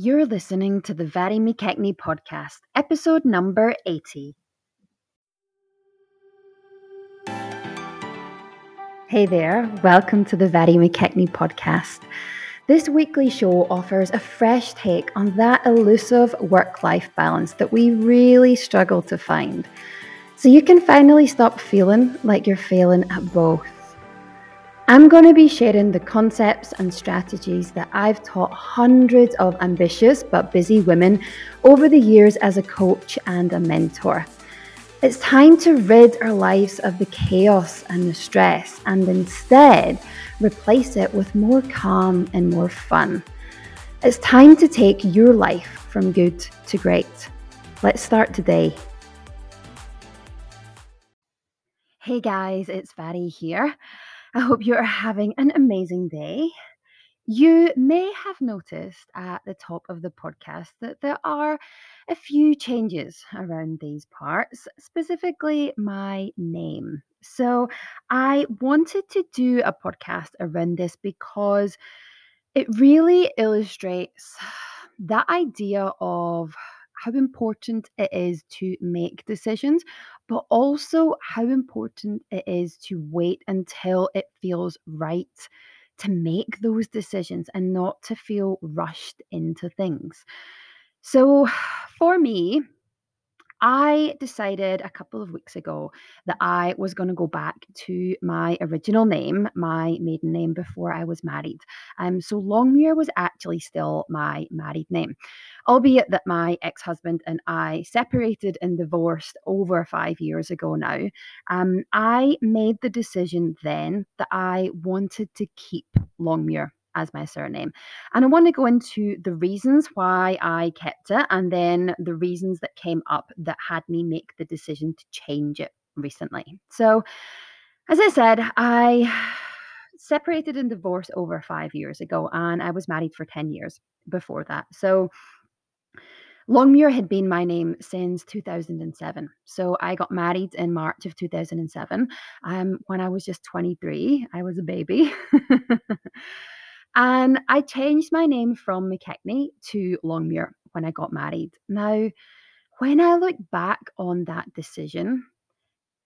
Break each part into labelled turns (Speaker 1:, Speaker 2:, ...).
Speaker 1: You're listening to the Vari McKechnie podcast, episode number 80. Hey there, welcome to the Vari McKechnie podcast. This weekly show offers a fresh take on that elusive work life balance that we really struggle to find. So you can finally stop feeling like you're failing at both. I'm going to be sharing the concepts and strategies that I've taught hundreds of ambitious but busy women over the years as a coach and a mentor. It's time to rid our lives of the chaos and the stress and instead replace it with more calm and more fun. It's time to take your life from good to great. Let's start today. Hey guys, it's Vari here. I hope you are having an amazing day. You may have noticed at the top of the podcast that there are a few changes around these parts, specifically my name. So, I wanted to do a podcast around this because it really illustrates that idea of how important it is to make decisions, but also how important it is to wait until it feels right to make those decisions and not to feel rushed into things. So, for me, I decided a couple of weeks ago that I was going to go back to my original name, my maiden name before I was married. Um, so Longmuir was actually still my married name, albeit that my ex husband and I separated and divorced over five years ago now. Um, I made the decision then that I wanted to keep Longmuir as my surname. And I want to go into the reasons why I kept it and then the reasons that came up that had me make the decision to change it recently. So, as I said, I separated and divorced over five years ago, and I was married for 10 years before that. So, Longmuir had been my name since 2007. So I got married in March of 2007. Um, when I was just 23, I was a baby. And I changed my name from McKechnie to Longmuir when I got married. Now, when I look back on that decision,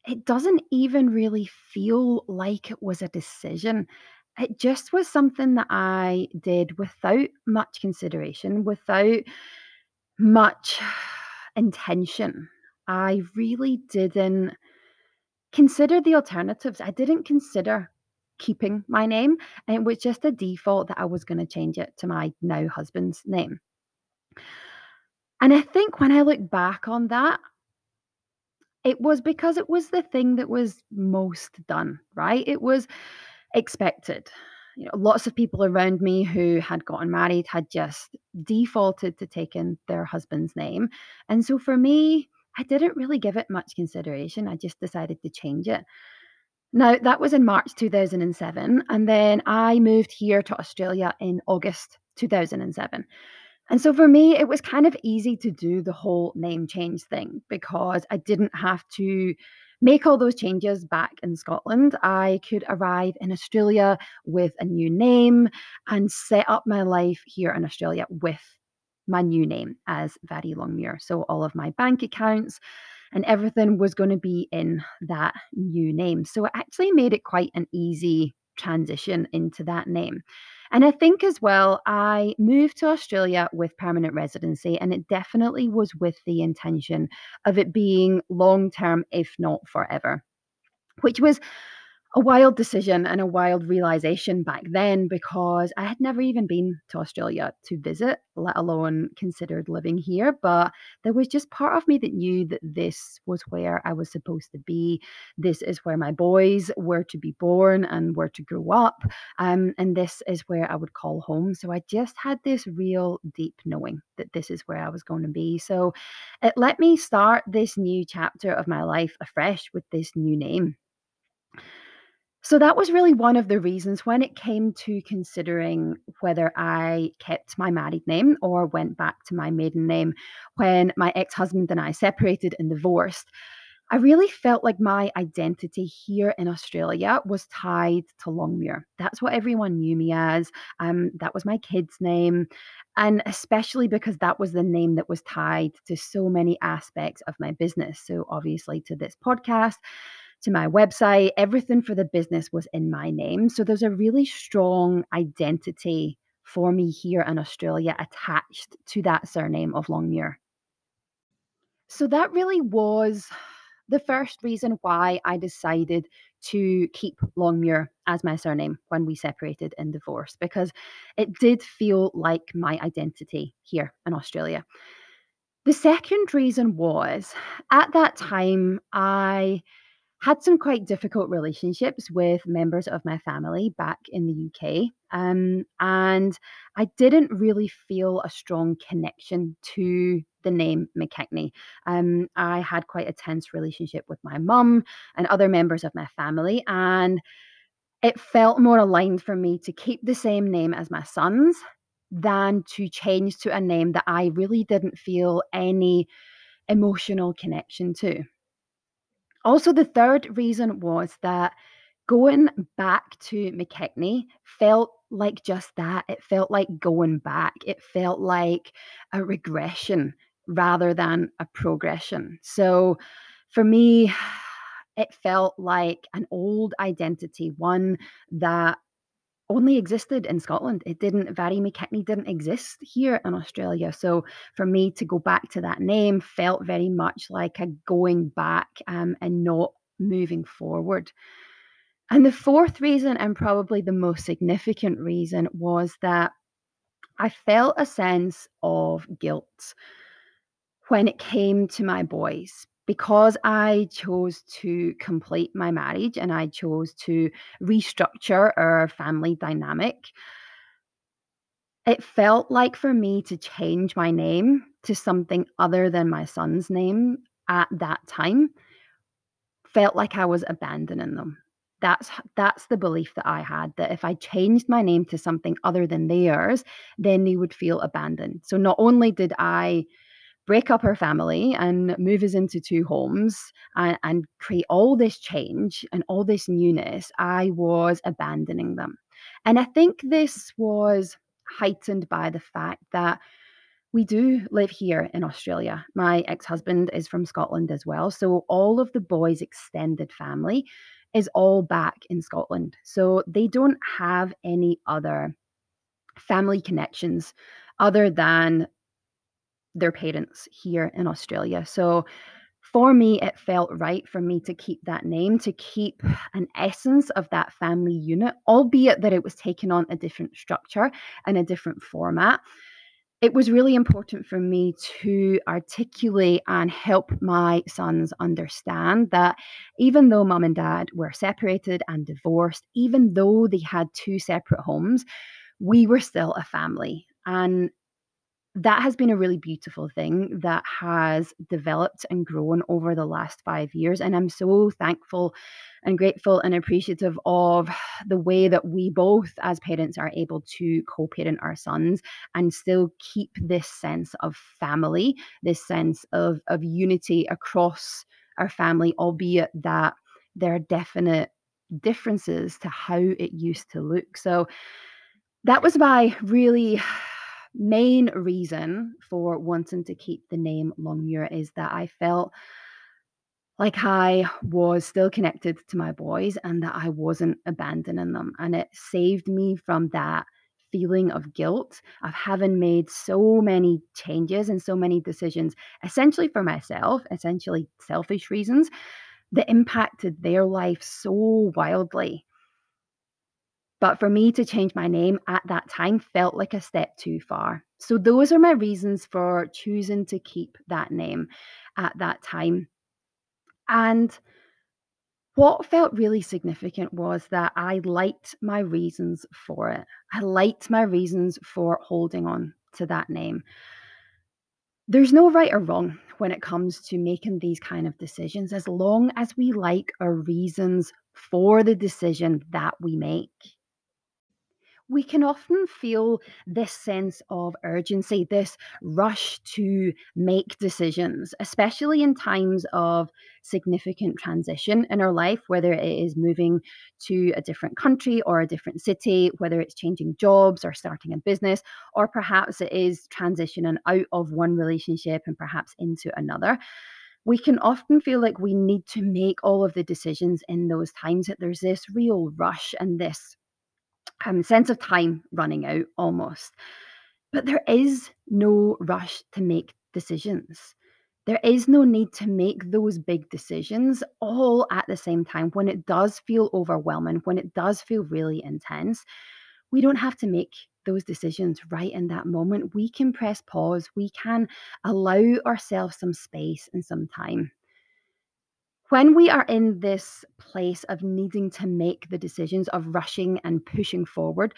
Speaker 1: it doesn't even really feel like it was a decision. It just was something that I did without much consideration, without much intention. I really didn't consider the alternatives. I didn't consider keeping my name. And it was just a default that I was going to change it to my now husband's name. And I think when I look back on that, it was because it was the thing that was most done, right? It was expected. You know, lots of people around me who had gotten married had just defaulted to taking their husband's name. And so for me, I didn't really give it much consideration. I just decided to change it. Now, that was in March 2007. And then I moved here to Australia in August 2007. And so for me, it was kind of easy to do the whole name change thing because I didn't have to make all those changes back in Scotland. I could arrive in Australia with a new name and set up my life here in Australia with my new name as Vari Longmuir. So all of my bank accounts, and everything was going to be in that new name. So it actually made it quite an easy transition into that name. And I think as well, I moved to Australia with permanent residency, and it definitely was with the intention of it being long term, if not forever, which was a wild decision and a wild realization back then because I had never even been to Australia to visit, let alone considered living here. But there was just part of me that knew that this was where I was supposed to be. This is where my boys were to be born and were to grow up. Um, and this is where I would call home. So I just had this real deep knowing that this is where I was going to be. So it let me start this new chapter of my life afresh with this new name. So that was really one of the reasons when it came to considering whether I kept my married name or went back to my maiden name when my ex husband and I separated and divorced. I really felt like my identity here in Australia was tied to Longmuir. That's what everyone knew me as. Um, that was my kid's name. And especially because that was the name that was tied to so many aspects of my business. So, obviously, to this podcast, to my website, everything for the business was in my name. So, there's a really strong identity for me here in Australia attached to that surname of Longmuir. So, that really was the first reason why I decided to keep Longmuir as my surname when we separated in divorce, because it did feel like my identity here in Australia. The second reason was at that time, I had some quite difficult relationships with members of my family back in the UK. Um, and I didn't really feel a strong connection to the name McKechnie. Um, I had quite a tense relationship with my mum and other members of my family. And it felt more aligned for me to keep the same name as my sons than to change to a name that I really didn't feel any emotional connection to. Also, the third reason was that going back to McKechnie felt like just that. It felt like going back. It felt like a regression rather than a progression. So for me, it felt like an old identity, one that only existed in Scotland. It didn't, Vari McKechnie didn't exist here in Australia. So for me to go back to that name felt very much like a going back um, and not moving forward. And the fourth reason, and probably the most significant reason, was that I felt a sense of guilt when it came to my boys because I chose to complete my marriage and I chose to restructure our family dynamic, it felt like for me to change my name to something other than my son's name at that time felt like I was abandoning them. That's that's the belief that I had that if I changed my name to something other than theirs, then they would feel abandoned. So not only did I break up her family and move us into two homes and, and create all this change and all this newness, I was abandoning them. And I think this was heightened by the fact that we do live here in Australia. My ex husband is from Scotland as well. So all of the boys' extended family is all back in Scotland. So they don't have any other family connections other than their parents here in Australia. So for me, it felt right for me to keep that name, to keep an essence of that family unit, albeit that it was taken on a different structure and a different format. It was really important for me to articulate and help my sons understand that even though mum and dad were separated and divorced, even though they had two separate homes, we were still a family. And that has been a really beautiful thing that has developed and grown over the last five years. And I'm so thankful and grateful and appreciative of the way that we both, as parents, are able to co parent our sons and still keep this sense of family, this sense of, of unity across our family, albeit that there are definite differences to how it used to look. So that was my really main reason for wanting to keep the name Longmuir is that I felt like I was still connected to my boys and that I wasn't abandoning them. And it saved me from that feeling of guilt of having made so many changes and so many decisions, essentially for myself, essentially selfish reasons, that impacted their life so wildly but for me to change my name at that time felt like a step too far. So, those are my reasons for choosing to keep that name at that time. And what felt really significant was that I liked my reasons for it. I liked my reasons for holding on to that name. There's no right or wrong when it comes to making these kind of decisions, as long as we like our reasons for the decision that we make we can often feel this sense of urgency, this rush to make decisions, especially in times of significant transition in our life, whether it is moving to a different country or a different city, whether it's changing jobs or starting a business, or perhaps it is transitioning out of one relationship and perhaps into another. We can often feel like we need to make all of the decisions in those times that there's this real rush and this um, sense of time running out almost. But there is no rush to make decisions. There is no need to make those big decisions all at the same time when it does feel overwhelming, when it does feel really intense. We don't have to make those decisions right in that moment. We can press pause, we can allow ourselves some space and some time when we are in this place of needing to make the decisions, of rushing and pushing forward,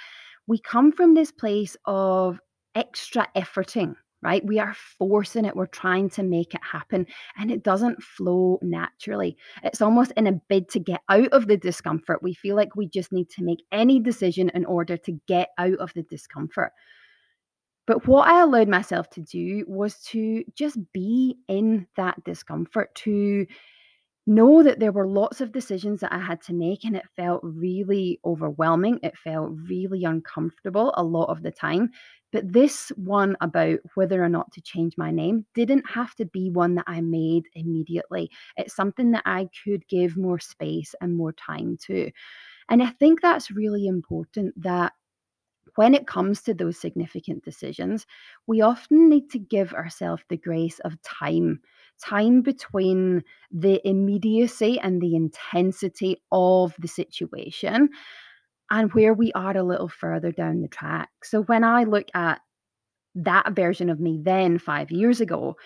Speaker 1: we come from this place of extra efforting, right? We are forcing it, we're trying to make it happen, and it doesn't flow naturally. It's almost in a bid to get out of the discomfort. We feel like we just need to make any decision in order to get out of the discomfort. But what I allowed myself to do was to just be in that discomfort, to know that there were lots of decisions that I had to make, and it felt really overwhelming. It felt really uncomfortable a lot of the time. But this one about whether or not to change my name didn't have to be one that I made immediately. It's something that I could give more space and more time to. And I think that's really important that when it comes to those significant decisions, we often need to give ourselves the grace of time time between the immediacy and the intensity of the situation and where we are a little further down the track. So when I look at that version of me then five years ago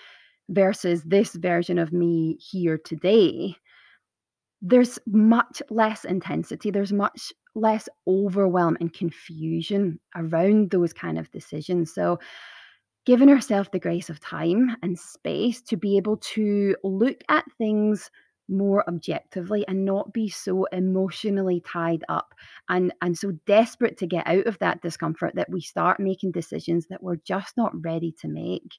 Speaker 1: versus this version of me here today, there's much less intensity, there's much less overwhelm and confusion around those kind of decisions. So, giving ourselves the grace of time and space to be able to look at things more objectively and not be so emotionally tied up and and so desperate to get out of that discomfort that we start making decisions that we're just not ready to make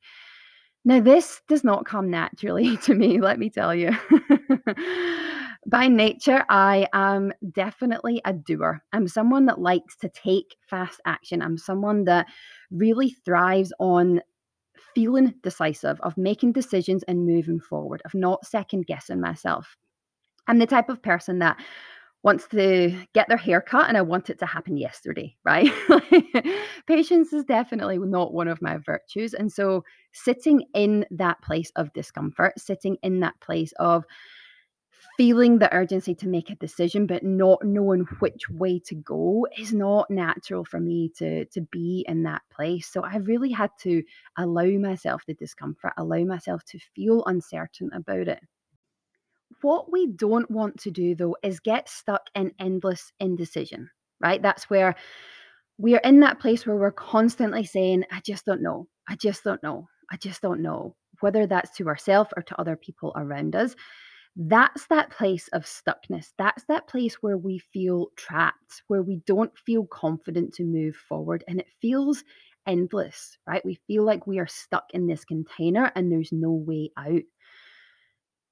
Speaker 1: now, this does not come naturally to me, let me tell you. By nature, I am definitely a doer. I'm someone that likes to take fast action. I'm someone that really thrives on feeling decisive, of making decisions and moving forward, of not second guessing myself. I'm the type of person that wants to get their hair cut and I want it to happen yesterday, right? Patience is definitely not one of my virtues. And so sitting in that place of discomfort, sitting in that place of feeling the urgency to make a decision but not knowing which way to go is not natural for me to to be in that place so i really had to allow myself the discomfort allow myself to feel uncertain about it what we don't want to do though is get stuck in endless indecision, right? That's where we are in that place where we're constantly saying, I just don't know. I just don't know. I just don't know. Whether that's to ourselves or to other people around us. That's that place of stuckness. That's that place where we feel trapped, where we don't feel confident to move forward. And it feels endless, right? We feel like we are stuck in this container and there's no way out.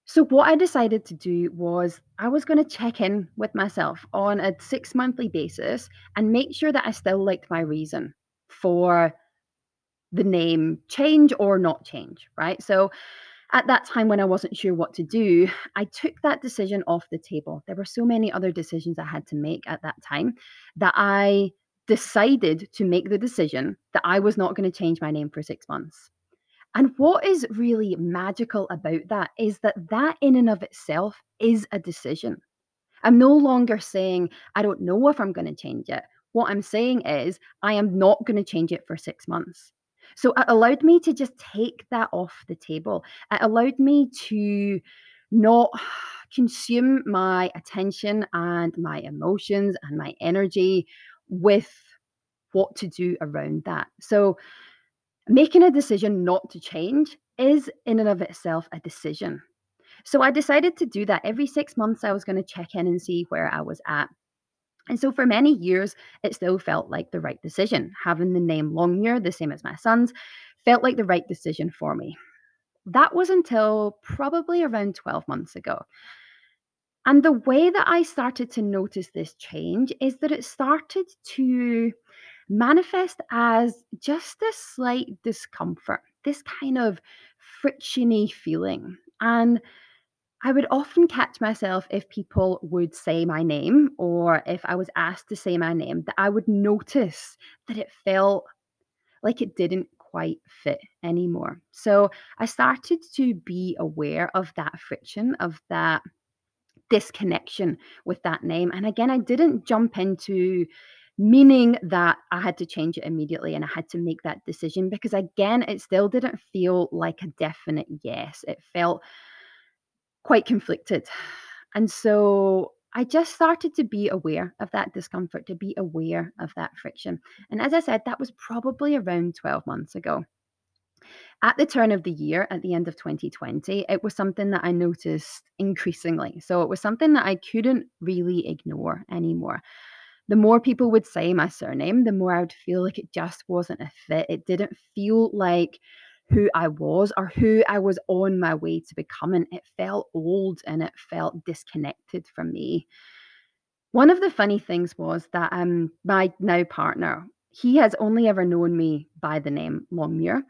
Speaker 1: So, what I decided to do was I was going to check in with myself on a six monthly basis and make sure that I still liked my reason for the name change or not change, right? So, at that time when I wasn't sure what to do, I took that decision off the table. There were so many other decisions I had to make at that time that I decided to make the decision that I was not going to change my name for six months. And what is really magical about that is that that in and of itself is a decision. I'm no longer saying, I don't know if I'm going to change it. What I'm saying is, I am not going to change it for six months. So it allowed me to just take that off the table. It allowed me to not consume my attention and my emotions and my energy with what to do around that. So making a decision not to change is in and of itself a decision. So I decided to do that every six months. I was going to check in and see where I was at. And so for many years, it still felt like the right decision. Having the name Longmuir, the same as my son's, felt like the right decision for me. That was until probably around 12 months ago. And the way that I started to notice this change is that it started to manifest as just a slight discomfort, this kind of frictiony feeling. And I would often catch myself if people would say my name or if I was asked to say my name, that I would notice that it felt like it didn't quite fit anymore. So I started to be aware of that friction, of that disconnection with that name. And again, I didn't jump into meaning that I had to change it immediately and I had to make that decision because, again, it still didn't feel like a definite yes. It felt quite conflicted. And so I just started to be aware of that discomfort, to be aware of that friction. And as I said, that was probably around 12 months ago. At the turn of the year, at the end of 2020, it was something that I noticed increasingly. So it was something that I couldn't really ignore anymore. The more people would say my surname, the more I would feel like it just wasn't a fit. It didn't feel like who I was or who I was on my way to becoming. It felt old and it felt disconnected from me. One of the funny things was that um, my now partner, he has only ever known me by the name Longmuir.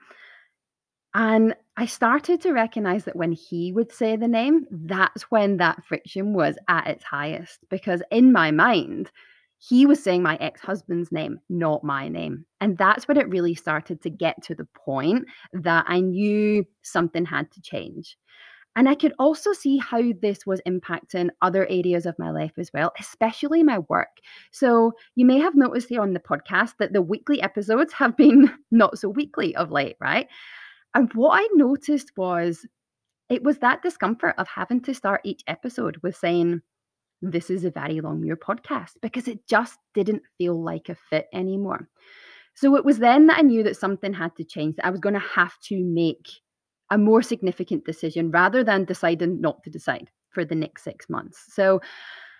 Speaker 1: And I started to recognize that when he would say the name, that's when that friction was at its highest. Because in my mind, he was saying my ex husband's name, not my name. And that's when it really started to get to the point that I knew something had to change. And I could also see how this was impacting other areas of my life as well, especially my work. So you may have noticed here on the podcast that the weekly episodes have been not so weekly of late, right? And what I noticed was it was that discomfort of having to start each episode with saying, This is a very long Longmuir podcast, because it just didn't feel like a fit anymore. So it was then that I knew that something had to change, that I was going to have to make a more significant decision rather than deciding not to decide for the next six months. So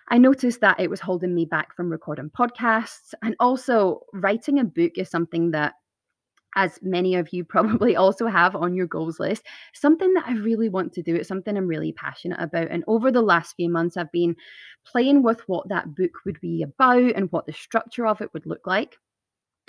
Speaker 1: I noticed that it was holding me back from recording podcasts and also writing a book is something that as many of you probably also have on your goals list, something that I really want to do. It's something I'm really passionate about. And over the last few months, I've been playing with what that book would be about and what the structure of it would look like.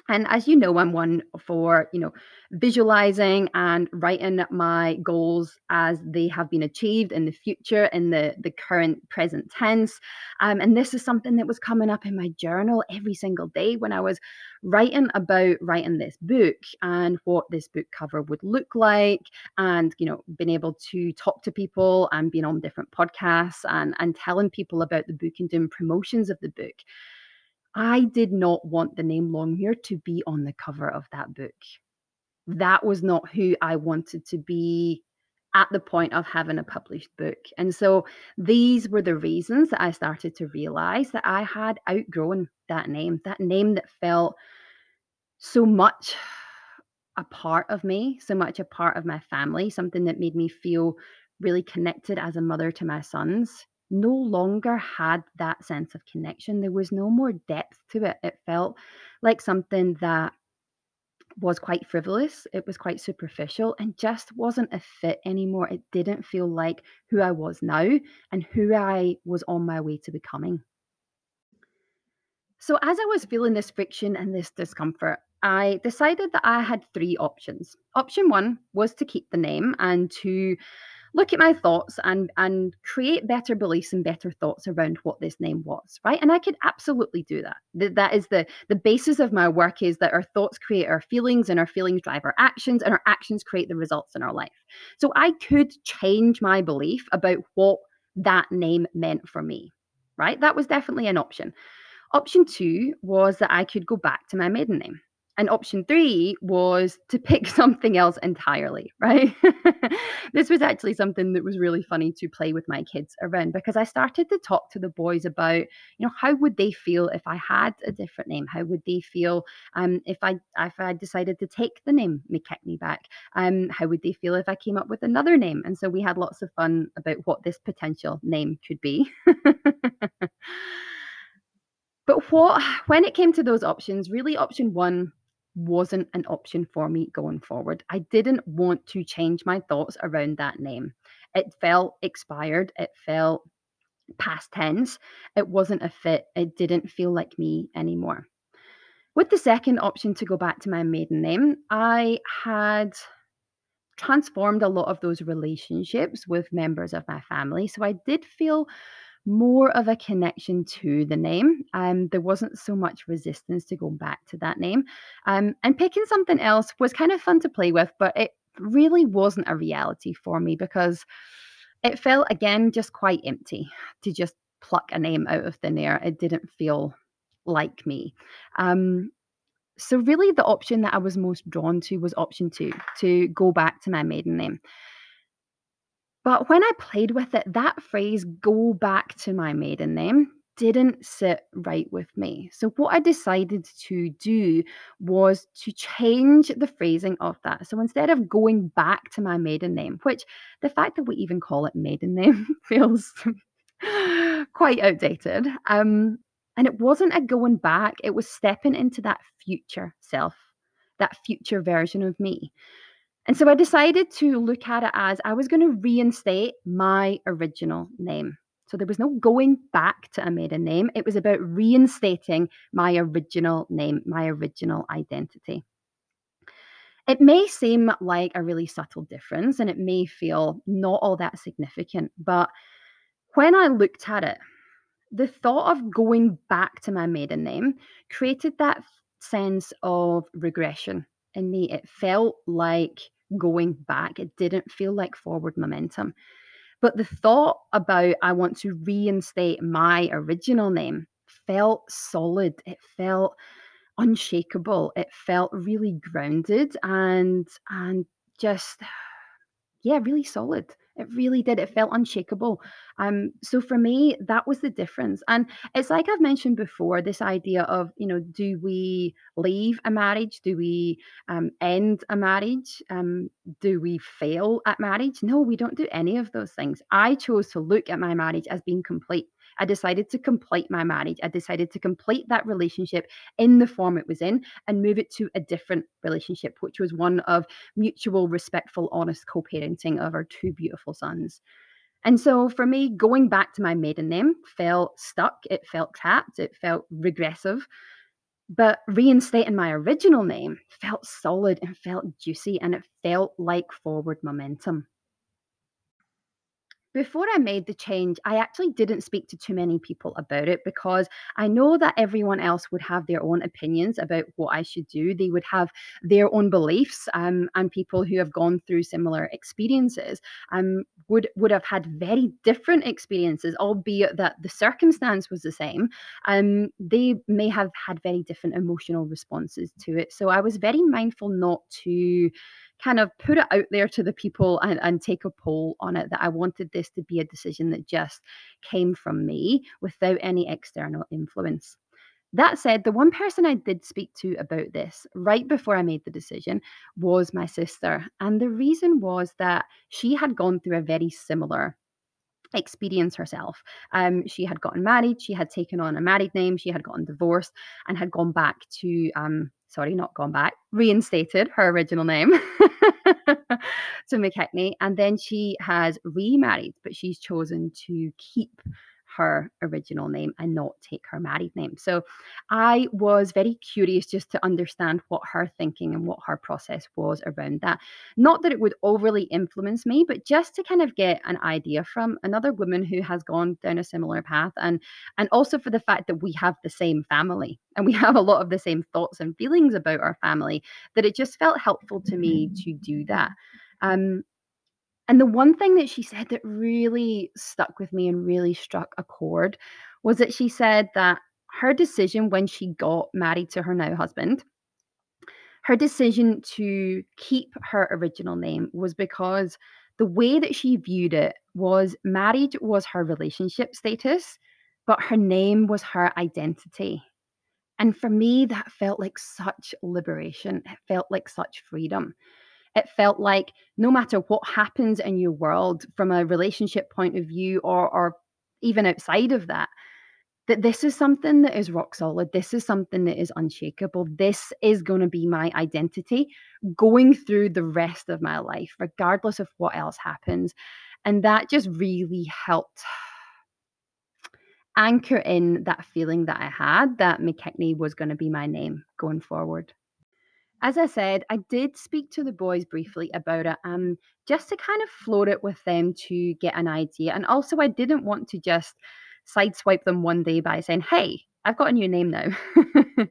Speaker 1: And as you know, I'm one for, you know, visualizing and writing my goals as they have been achieved in the future in the, the current present tense. Um, and this is something that was coming up in my journal every single day when I was writing about writing this book and what this book cover would look like and, you know, being able to talk to people and being on different podcasts and, and telling people about the book and doing promotions of the book. I did not want the name Longmuir to be on the cover of that book. That was not who I wanted to be at the point of having a published book. And so these were the reasons that I started to realize that I had outgrown that name, that name that felt so much a part of me, so much a part of my family, something that made me feel really connected as a mother to my sons no longer had that sense of connection. There was no more depth to it. It felt like something that was quite frivolous, it was quite superficial, and just wasn't a fit anymore. It didn't feel like who I was now and who I was on my way to becoming. So, as I was feeling this friction and this discomfort, I decided that I had three options. Option one was to keep the name and to look at my thoughts and and create better beliefs and better thoughts around what this name was right? And i could absolutely do that. That is the the basis of my work is that our thoughts create our feelings and our feelings drive our actions and our actions create the results in our life. So i could change my belief about what that name meant for me right? That was definitely an option. Option two was that i could go back to my maiden name and option three was to pick something else entirely, right? this was actually something that was really funny to play with my kids around because I started to talk to the boys about, you know, how would they feel if I had a different name? How would they feel um, if I if I decided to take the name McKechnie back? Um, how would they feel if I came up with another name? And so we had lots of fun about what this potential name could be. But what when it came to those options, really option 1 wasn't an option for me going forward. I didn't want to change my thoughts around that name. It felt expired, it felt past tense. It wasn't a fit. It didn't feel like me anymore. With the second option to go back to my maiden name, I had transformed a lot of those relationships with members of my family. So I did feel more of a connection to the name. Um, there wasn't so much resistance to going back to that name. Um, and picking something else was kind of fun to play with, but it really wasn't a reality for me because it felt again just quite empty to just pluck a name out of thin air. It didn't feel like me. Um, so really the option that I was most drawn to was option two, to go back to my maiden name. But when I played with it, that phrase, go back to my maiden name, didn't sit right with me. So, what I decided to do was to change the phrasing of that. So, instead of going back to my maiden name, which the fact that we even call it maiden name feels quite outdated, um, and it wasn't a going back, it was stepping into that future self, that future version of me. And so I decided to look at it as I was going to reinstate my original name. So there was no going back to a maiden name. It was about reinstating my original name, my original identity. It may seem like a really subtle difference and it may feel not all that significant, but when I looked at it, the thought of going back to my maiden name created that sense of regression in me. It felt like going back, it didn't feel like forward momentum. But the thought about I want to reinstate my original name felt solid. It felt unshakable. It felt really grounded and and just yeah, really solid. It really did. It felt unshakable. Um, so for me, that was the difference. And it's like I've mentioned before, this idea of, you know, do we leave a marriage? Do we um, end a marriage? Um, do we fail at marriage? No, we don't do any of those things. I chose to look at my marriage as being complete. I decided to complete my marriage. I decided to complete that relationship in the form it was in and move it to a different relationship, which was one of mutual, respectful, honest co parenting of our two beautiful sons. And so for me, going back to my maiden name felt stuck, it felt trapped, it felt regressive. But reinstating my original name felt solid and felt juicy and it felt like forward momentum before I made the change, I actually didn't speak to too many people about it because I know that everyone else would have their own opinions about what I should do. They would have their own beliefs, um, and people who have gone through similar experiences um, would would have had very different experiences, albeit that the circumstance was the same. Um, they may have had very different emotional responses to it. So I was very mindful not to kind of put it out there to the people and, and take a poll on it that I wanted this to be a decision that just came from me without any external influence. That said, the one person I did speak to about this right before I made the decision was my sister. And the reason was that she had gone through a very similar experience herself. Um, she had gotten married, she had taken on a married name, she had gotten divorced, and had gone back to um, sorry, not gone back, reinstated her original name to McKechnie. And then she has remarried, but she's chosen to keep her original name and not take her married name. So I was very curious just to understand what her thinking and what her process was around that. Not that it would overly influence me, but just to kind of get an idea from another woman who has gone down a similar path and and also for the fact that we have the same family and we have a lot of the same thoughts and feelings about our family that it just felt helpful to me to do that. Um, and the one thing that she said that really stuck with me and really struck a chord was that she said that her decision when she got married to her now husband, her decision to keep her original name was because the way that she viewed it was marriage was her relationship status, but her name was her identity. And for me, that felt like such liberation. It felt like such freedom it felt like no matter what happens in your world from a relationship point of view or or even outside of that that this is something that is rock solid. This is something that is unshakable. This is going to be my identity going through the rest of my life, regardless of what else happens. And that just really helped anchor in that feeling that I had that McKechnie was going to be my name going forward. As I said, I did speak to the boys briefly about it, um, just to kind of float it with them to get an idea. And also, I didn't want to just sideswipe them one day by saying, Hey, I've got a new name now.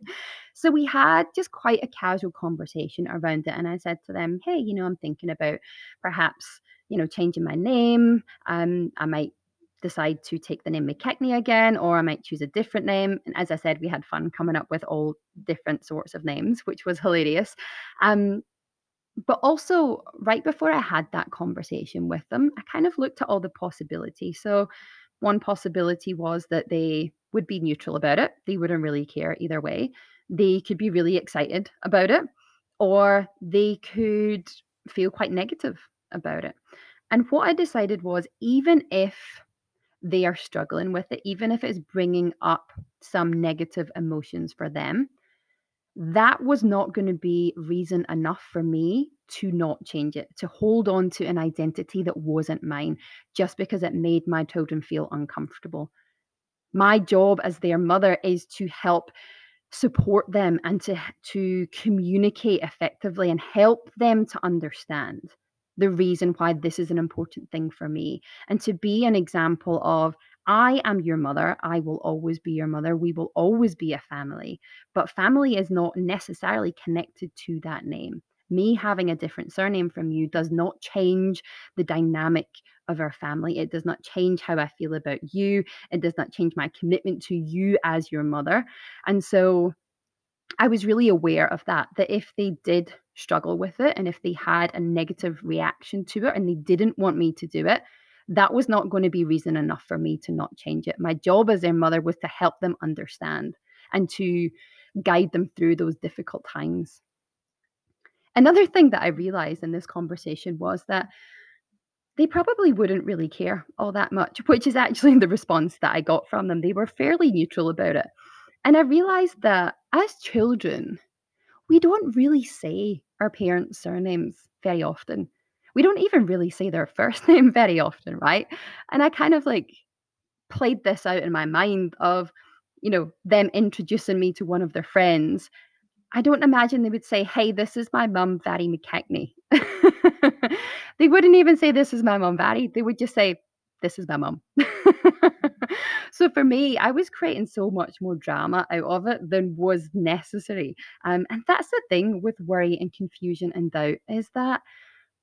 Speaker 1: so we had just quite a casual conversation around it. And I said to them, Hey, you know, I'm thinking about perhaps, you know, changing my name. Um, I might decide to take the name McKechnie again, or I might choose a different name. And as I said, we had fun coming up with all different sorts of names, which was hilarious. Um, but also, right before I had that conversation with them, I kind of looked at all the possibilities. So, one possibility was that they would be neutral about it, they wouldn't really care either way. They could be really excited about it, or they could feel quite negative about it. And what I decided was even if they are struggling with it, even if it's bringing up some negative emotions for them, that was not going to be reason enough for me to not change it, to hold on to an identity that wasn't mine just because it made my children feel uncomfortable. My job as their mother is to help support them and to, to communicate effectively and help them to understand the reason why this is an important thing for me and to be an example of I am your mother. I will always be your mother. We will always be a family. But family is not necessarily connected to that name. Me having a different surname from you does not change the dynamic of our family. It does not change how I feel about you. It does not change my commitment to you as your mother. And so I was really aware of that, that if they did struggle with it and if they had a negative reaction to it and they didn't want me to do it, that was not going to be reason enough for me to not change it. My job as their mother was to help them understand and to guide them through those difficult times. Another thing that I realized in this conversation was that they probably wouldn't really care all that much, which is actually the response that I got from them. They were fairly neutral about it. And I realized that as children, we don't really say our parents' surnames very often. We don't even really say their first name very often, right? And I kind of like played this out in my mind of, you know, them introducing me to one of their friends. I don't imagine they would say, Hey, this is my mum, Vari McKechnie. they wouldn't even say, This is my mum, Vari. They would just say, This is my mum. Mm-hmm. So for me, I was creating so much more drama out of it than was necessary. Um, and that's the thing with worry and confusion and doubt is that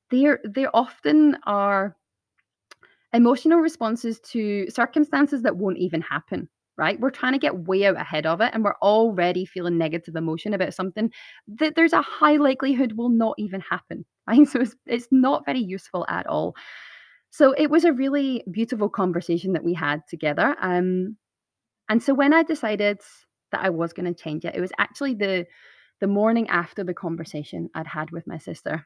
Speaker 1: there there often are emotional responses to circumstances that won't even happen right we're trying to get way out ahead of it and we're already feeling negative emotion about something that there's a high likelihood will not even happen right so it's, it's not very useful at all so it was a really beautiful conversation that we had together. Um, and so when I decided that I was going to change it, it was actually the the morning after the conversation I'd had with my sister.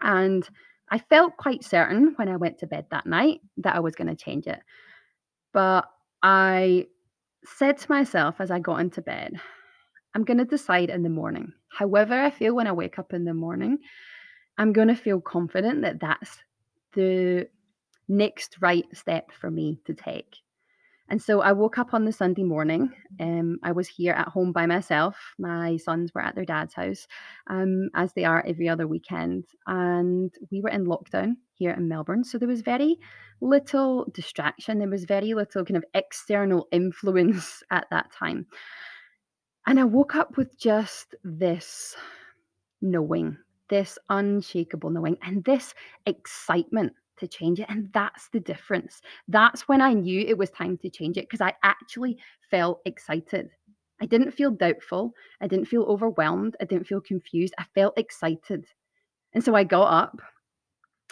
Speaker 1: And I felt quite certain when I went to bed that night that I was going to change it. But I said to myself as I got into bed, I'm going to decide in the morning. However, I feel when I wake up in the morning, I'm going to feel confident that that's the next right step for me to take. And so I woke up on the Sunday morning. Um, I was here at home by myself. My sons were at their dad's house, um, as they are every other weekend. And we were in lockdown here in Melbourne. So there was very little distraction. There was very little kind of external influence at that time. And I woke up with just this knowing, this unshakable knowing, and this excitement to change it. And that's the difference. That's when I knew it was time to change it because I actually felt excited. I didn't feel doubtful. I didn't feel overwhelmed. I didn't feel confused. I felt excited. And so I got up.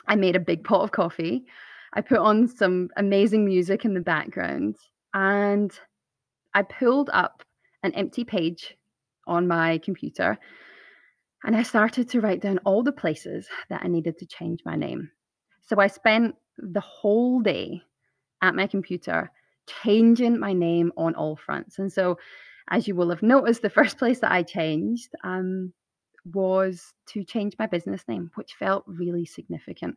Speaker 1: I made a big pot of coffee. I put on some amazing music in the background and I pulled up an empty page on my computer and I started to write down all the places that I needed to change my name. So I spent the whole day at my computer changing my name on all fronts. And so, as you will have noticed, the first place that I changed um, was to change my business name, which felt really significant.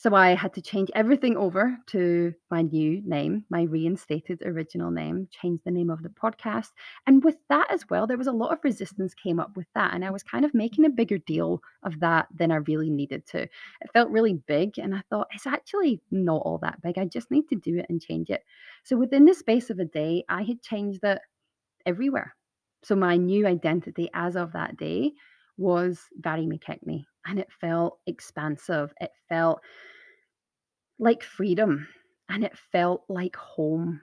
Speaker 1: So I had to change everything over to my new name, my reinstated original name, change the name of the podcast. And with that as well, there was a lot of resistance came up with that. And I was kind of making a bigger deal of that than I really needed to. It felt really big. And I thought, it's actually not all that big. I just need to do it and change it. So within the space of a day, I had changed it everywhere. So my new identity as of that day was Vari McKechnie. And it felt expansive. It felt like freedom and it felt like home.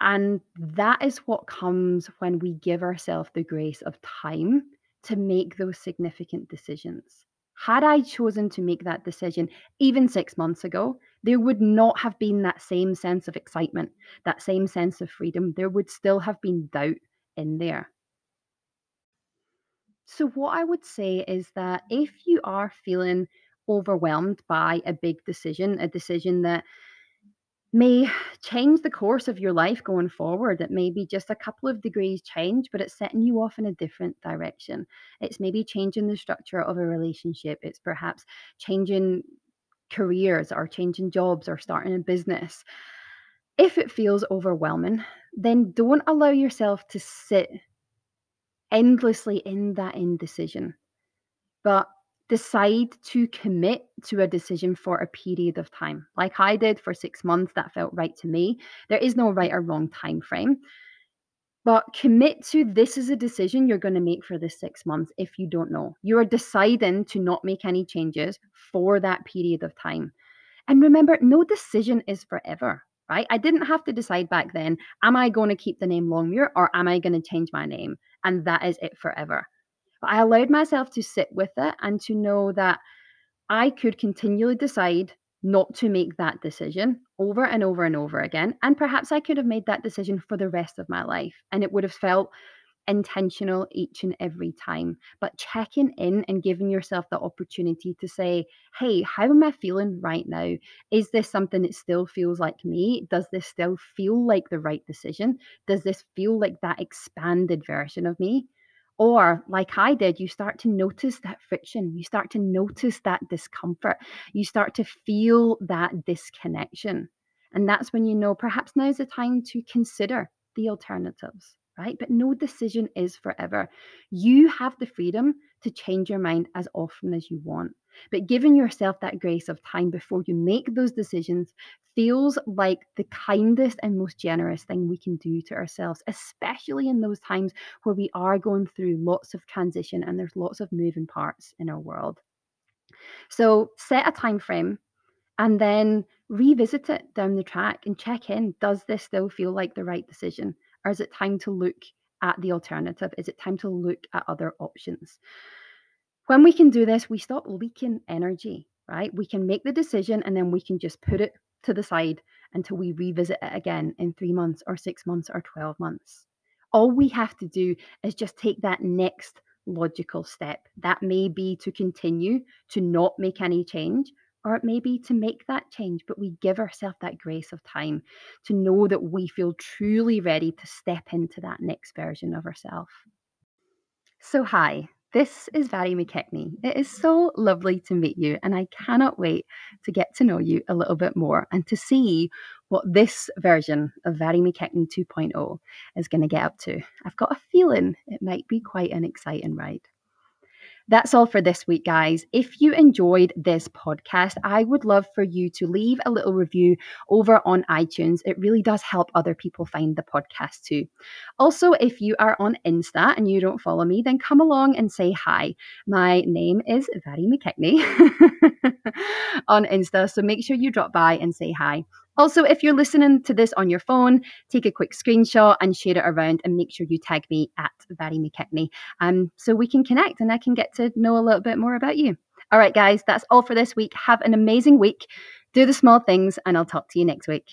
Speaker 1: And that is what comes when we give ourselves the grace of time to make those significant decisions. Had I chosen to make that decision even six months ago, there would not have been that same sense of excitement, that same sense of freedom. There would still have been doubt in there. So, what I would say is that if you are feeling overwhelmed by a big decision, a decision that may change the course of your life going forward. It may be just a couple of degrees change, but it's setting you off in a different direction. It's maybe changing the structure of a relationship. It's perhaps changing careers or changing jobs or starting a business. If it feels overwhelming, then don't allow yourself to sit endlessly in that indecision. But decide to commit to a decision for a period of time. Like i did for six months that felt right to me. There is no right or wrong time frame. But commit to this is a decision you're going to make for this six months if you don't know. You are deciding to not make any changes for that period of time. And remember no decision is forever right? I didn't have to decide back then am i going to keep the name longmuir or am i going to change my name and that is it forever but I allowed myself to sit with it and to know that I could continually decide not to make that decision over and over and over again. And perhaps I could have made that decision for the rest of my life and it would have felt intentional each and every time. But checking in and giving yourself the opportunity to say, hey, how am I feeling right now? Is this something that still feels like me? Does this still feel like the right decision? Does this feel like that expanded version of me? Or, like I did, you start to notice that friction. You start to notice that discomfort. You start to feel that disconnection. And that's when you know perhaps now's the time to consider the alternatives, right? But no decision is forever. You have the freedom to change your mind as often as you want. But giving yourself that grace of time before you make those decisions feels like the kindest and most generous thing we can do to ourselves, especially in those times where we are going through lots of transition and there's lots of moving parts in our world. So set a time frame and then revisit it down the track and check in. Does this still feel like the right decision? Or is it time to look at the alternative? Is it time to look at other options? When we can do this, we stop leaking energy, right? We can make the decision and then we can just put it to the side until we revisit it again in three months or six months or 12 months. All we have to do is just take that next logical step. That may be to continue to not make any change, or it may be to make that change, but we give ourselves that grace of time to know that we feel truly ready to step into that next version of ourselves. So, hi, this is Vari McKechnie. It is so lovely to meet you, and I cannot wait to get to know you a little bit more and to see what this version of Vari McKechnie 2.0 is going to get up to. I've got a feeling it might be quite an exciting ride. That's all for this week, guys. If you enjoyed this podcast, I would love for you to leave a little review over on iTunes. It really does help other people find the podcast too. Also, if you are on Insta and you don't follow me, then come along and say hi. My name is Vari McKechnie on Insta, so make sure you drop by and say hi. Also, if you're listening to this on your phone, take a quick screenshot and share it around and make sure you tag me at Vari McKechnie um, so we can connect and I can get to know a little bit more about you. All right, guys, that's all for this week. Have an amazing week. Do the small things, and I'll talk to you next week.